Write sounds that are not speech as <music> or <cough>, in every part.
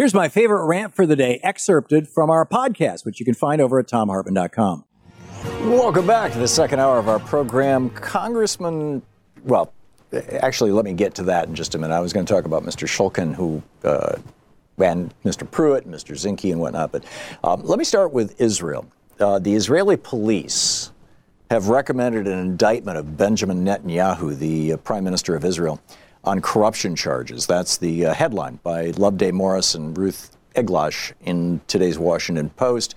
Here's my favorite rant for the day, excerpted from our podcast, which you can find over at thomhartmann.com. Welcome back to the second hour of our program. Congressman, well, actually, let me get to that in just a minute. I was going to talk about Mr. Shulkin, who, uh, and Mr. Pruitt, and Mr. Zinke, and whatnot. But um, let me start with Israel. Uh, the Israeli police have recommended an indictment of Benjamin Netanyahu, the uh, Prime Minister of Israel on corruption charges. That's the uh, headline by Loveday Morris and Ruth Eglash in today's Washington Post.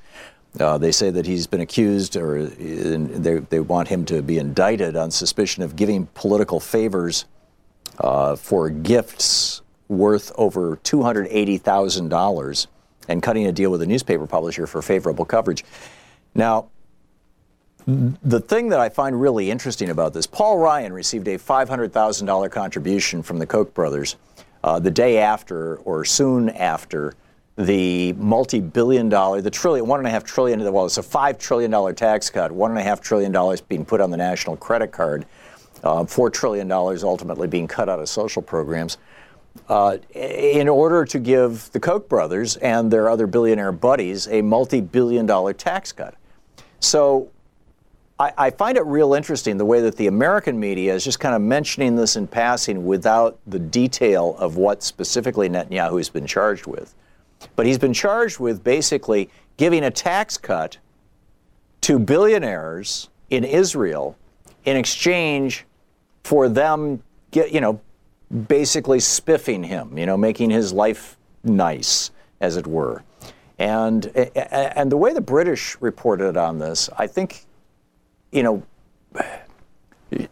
Uh, they say that he's been accused, or uh, they, they want him to be indicted on suspicion of giving political favors uh, for gifts worth over $280,000 and cutting a deal with a newspaper publisher for favorable coverage. Now, the thing that I find really interesting about this, Paul Ryan received a $500,000 contribution from the Koch brothers uh, the day after or soon after the multi-billion dollar, the trillion, one and a half trillion, well, it's a five trillion dollar tax cut, one and a half trillion dollars being put on the national credit card, uh, four trillion dollars ultimately being cut out of social programs. Uh, in order to give the Koch brothers and their other billionaire buddies a multi billion dollar tax cut. So I, I, find it real interesting the way that the American media is just kind of mentioning this in passing without the detail of what specifically Netanyahu has been charged with. But he's been charged with basically giving a tax cut to billionaires in Israel in exchange for them, get, you know, basically spiffing him, you know, making his life nice, as it were. And, and the way the British reported on this, I think you know,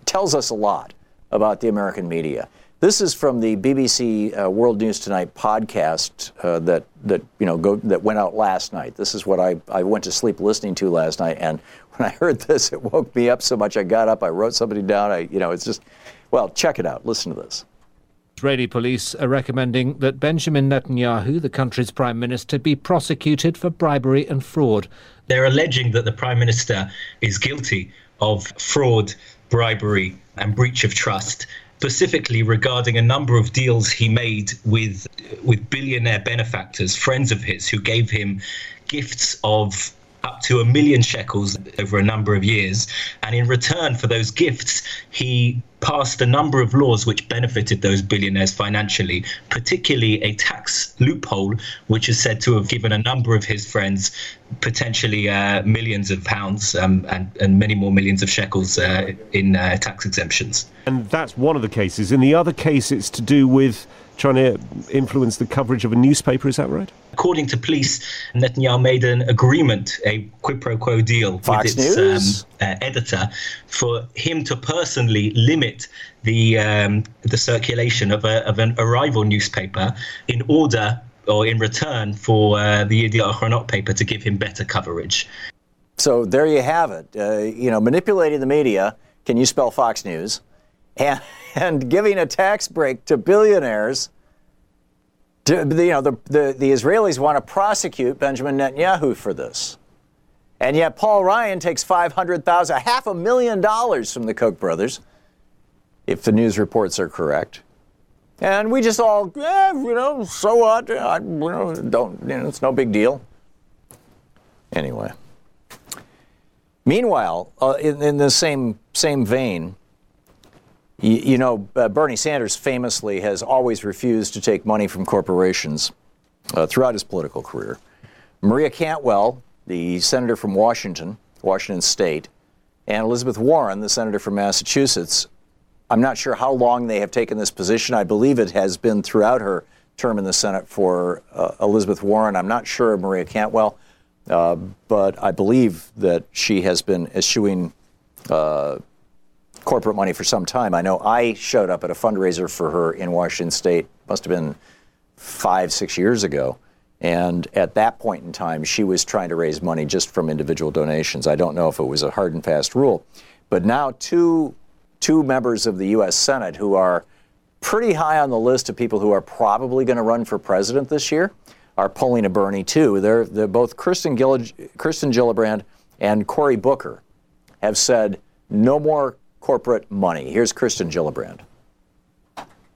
tells us a lot about the American media. This is from the BBC uh, World News Tonight podcast uh, that that you know go, that went out last night. This is what I, I went to sleep listening to last night, and <laughs> when I heard this, it woke me up so much. I got up, I wrote somebody down. I you know it's just well, check it out. Listen to this. Israeli police are recommending that Benjamin Netanyahu, the country's prime minister, be prosecuted for bribery and fraud. They're alleging that the prime minister is guilty of fraud, bribery, and breach of trust specifically regarding a number of deals he made with with billionaire benefactors, friends of his, who gave him gifts of up to a million shekels over a number of years. And in return for those gifts, he passed a number of laws which benefited those billionaires financially, particularly a tax loophole, which is said to have given a number of his friends potentially uh, millions of pounds um, and, and many more millions of shekels uh, in uh, tax exemptions. And that's one of the cases. In the other case, it's to do with trying to influence the coverage of a newspaper. Is that right? According to police, Netanyahu made an agreement, a quid pro quo deal Fox with its um, uh, editor for him to personally limit the um, the circulation of, a, of an arrival newspaper in order or in return for uh, the Yediot Ahronot paper to give him better coverage. So there you have it. Uh, you know, manipulating the media. Can you spell Fox News? And, <laughs> and giving a tax break to billionaires. To, you know, the, the, the Israelis want to prosecute Benjamin Netanyahu for this. And yet Paul Ryan takes 500,000, half a million dollars from the Koch brothers, if the news reports are correct. And we just all, eh, you know, so what? I, you know, don't, you know, it's no big deal. Anyway. Meanwhile, uh, in, in the same, same vein, You, you know, uh, Bernie Sanders famously has always refused to take money from corporations uh, throughout his political career. Maria Cantwell, the senator from Washington, Washington State, and Elizabeth Warren, the senator from Massachusetts, I'm not sure how long they have taken this position. I believe it has been throughout her term in the Senate for uh, Elizabeth Warren. I'm not sure of Maria Cantwell, uh, but I believe that she has been eschewing uh, corporate money for some time. I know I showed up at a fundraiser for her in Washington State, must have been five, six years ago. And at that point in time, she was trying to raise money just from individual donations. I don't know if it was a hard and fast rule. But now, two, two members of the U.S. Senate who are pretty high on the list of people who are probably going to run for president this year are pulling a Bernie, too. They're, they're both Kristen, Gillig- Kristen Gillibrand and Cory Booker have said no more corporate money. Here's Kristen Gillibrand.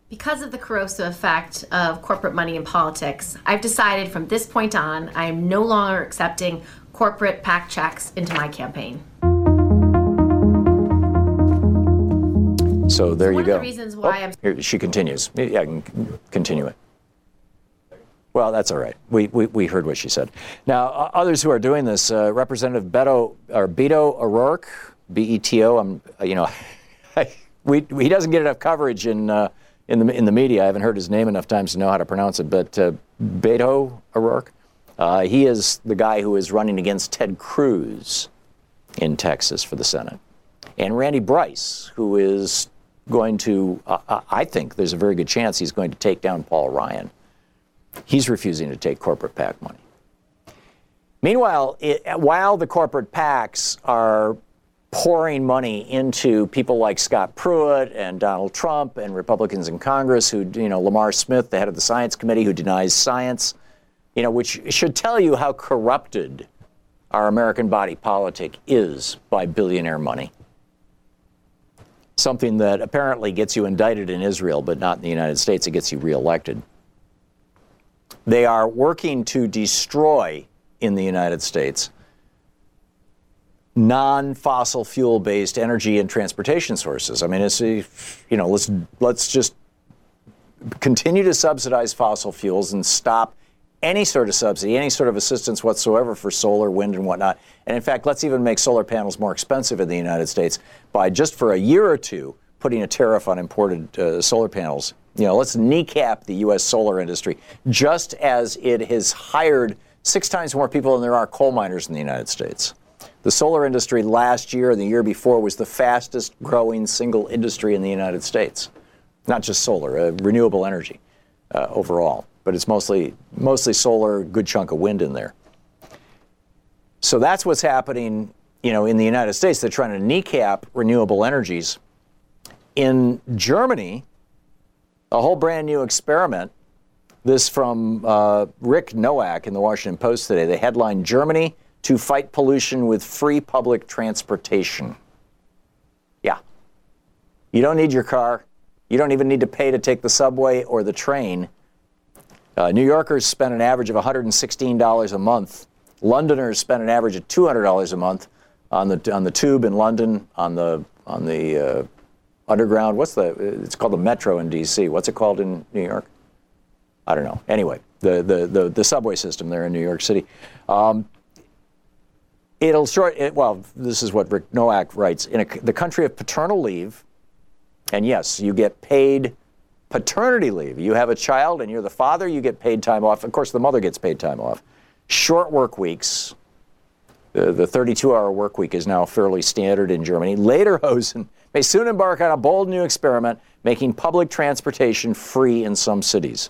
Because of the corrosive effect of corporate money in politics, I've decided from this point on, I am no longer accepting corporate PAC checks into my campaign. So there One you of go. the reasons why Oh, I'm here, she continues. Yeah, I can continue it. Well, that's all right. We, we, we heard what she said. Now, uh, others who are doing this, uh, Representative Beto or Beto O'Rourke, B-E-T-O. I'm, you know, <laughs> we, he doesn't get enough coverage in uh, in the in the media. I haven't heard his name enough times to know how to pronounce it. But uh, Beto O'Rourke, uh, he is the guy who is running against Ted Cruz in Texas for the Senate, and Randy Bryce, who is going to, uh, I think, there's a very good chance he's going to take down Paul Ryan. He's refusing to take corporate PAC money. Meanwhile, it, while the corporate PACs are pouring money into people like Scott Pruitt and Donald Trump and Republicans in Congress who, you know, Lamar Smith, the head of the science committee, who denies science, you know, which should tell you how corrupted our American body politic is by billionaire money. Something that apparently gets you indicted in Israel, but not in the United States. It gets you reelected. They are working to destroy in the United States non-fossil fuel-based energy and transportation sources. I mean, it's you know, let's let's just continue to subsidize fossil fuels and stop any sort of subsidy, any sort of assistance whatsoever for solar, wind, and whatnot. And in fact, let's even make solar panels more expensive in the United States by just for a year or two putting a tariff on imported uh, solar panels. You know, let's kneecap the U.S. solar industry just as it has hired six times more people than there are coal miners in the United States. The solar industry last year and the year before was the fastest growing single industry in the United States. Not just solar, uh, renewable energy uh, overall, but it's mostly mostly solar, good chunk of wind in there. So that's what's happening, you know, in the United States. They're trying to kneecap renewable energies. In Germany, a whole brand new experiment. This from uh, Rick Noack in the Washington Post today. The headline: Germany to fight pollution with free public transportation. Yeah. You don't need your car. You don't even need to pay to take the subway or the train. Uh, New Yorkers spend an average of $116 a month. Londoners spend an average of $200 a month on the on the tube in London, on the on the uh, underground. What's the? It's called the Metro in D.C. What's it called in New York? I don't know. Anyway, the the the, the subway system there in New York City. Um, it'll short. It, well, this is what Rick Noack writes. In a, the country of paternal leave, and yes, you get paid paternity leave. You have a child and you're the father, you get paid time off. Of course, the mother gets paid time off. Short work weeks. The, the 32 hour work week is now fairly standard in Germany. Lederhosen <laughs> may soon embark on a bold new experiment, making public transportation free in some cities.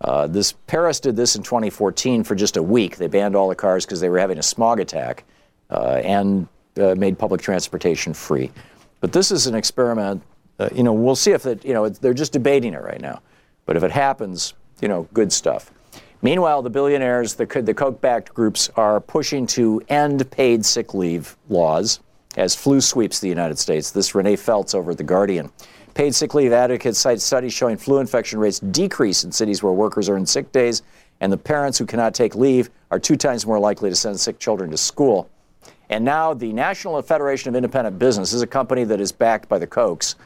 Uh, this Paris did this in 2014 for just a week. They banned all the cars because they were having a smog attack, uh, and uh, made public transportation free. But this is an experiment. Uh, you know, we'll see if it. You know, they're just debating it right now. But if it happens, you know, good stuff. Meanwhile, the billionaires, the, the Koch-backed groups, are pushing to end paid sick leave laws as flu sweeps the United States. This Renee Feltz over at The Guardian. Paid sick leave advocates cite studies showing flu infection rates decrease in cities where workers earn sick days, and the parents who cannot take leave are two times more likely to send sick children to school. And now the National Federation of Independent Business is a company that is backed by the Kochs,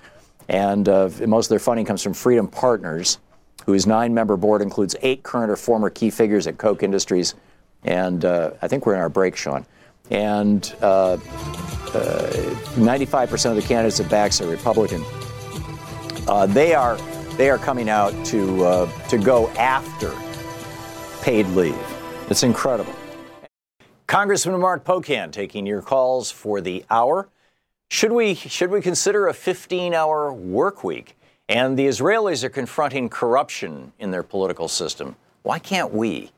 And uh, most of their funding comes from Freedom Partners, whose nine member board includes eight current or former key figures at Koch Industries. And uh, I think we're in our break, Sean. And 95% uh, of the candidates at backs are Republican. Uh, they are they are coming out to uh, to go after paid leave. It's incredible. Congressman Mark Pocan taking your calls for the hour. Should we should we consider a 15-hour work week? And the Israelis are confronting corruption in their political system. Why can't we?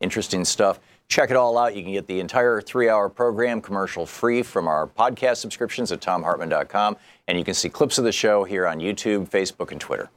Interesting stuff. Check it all out. You can get the entire three hour program commercial free from our podcast subscriptions at thomhartmann.com. And you can see clips of the show here on YouTube, Facebook, and Twitter.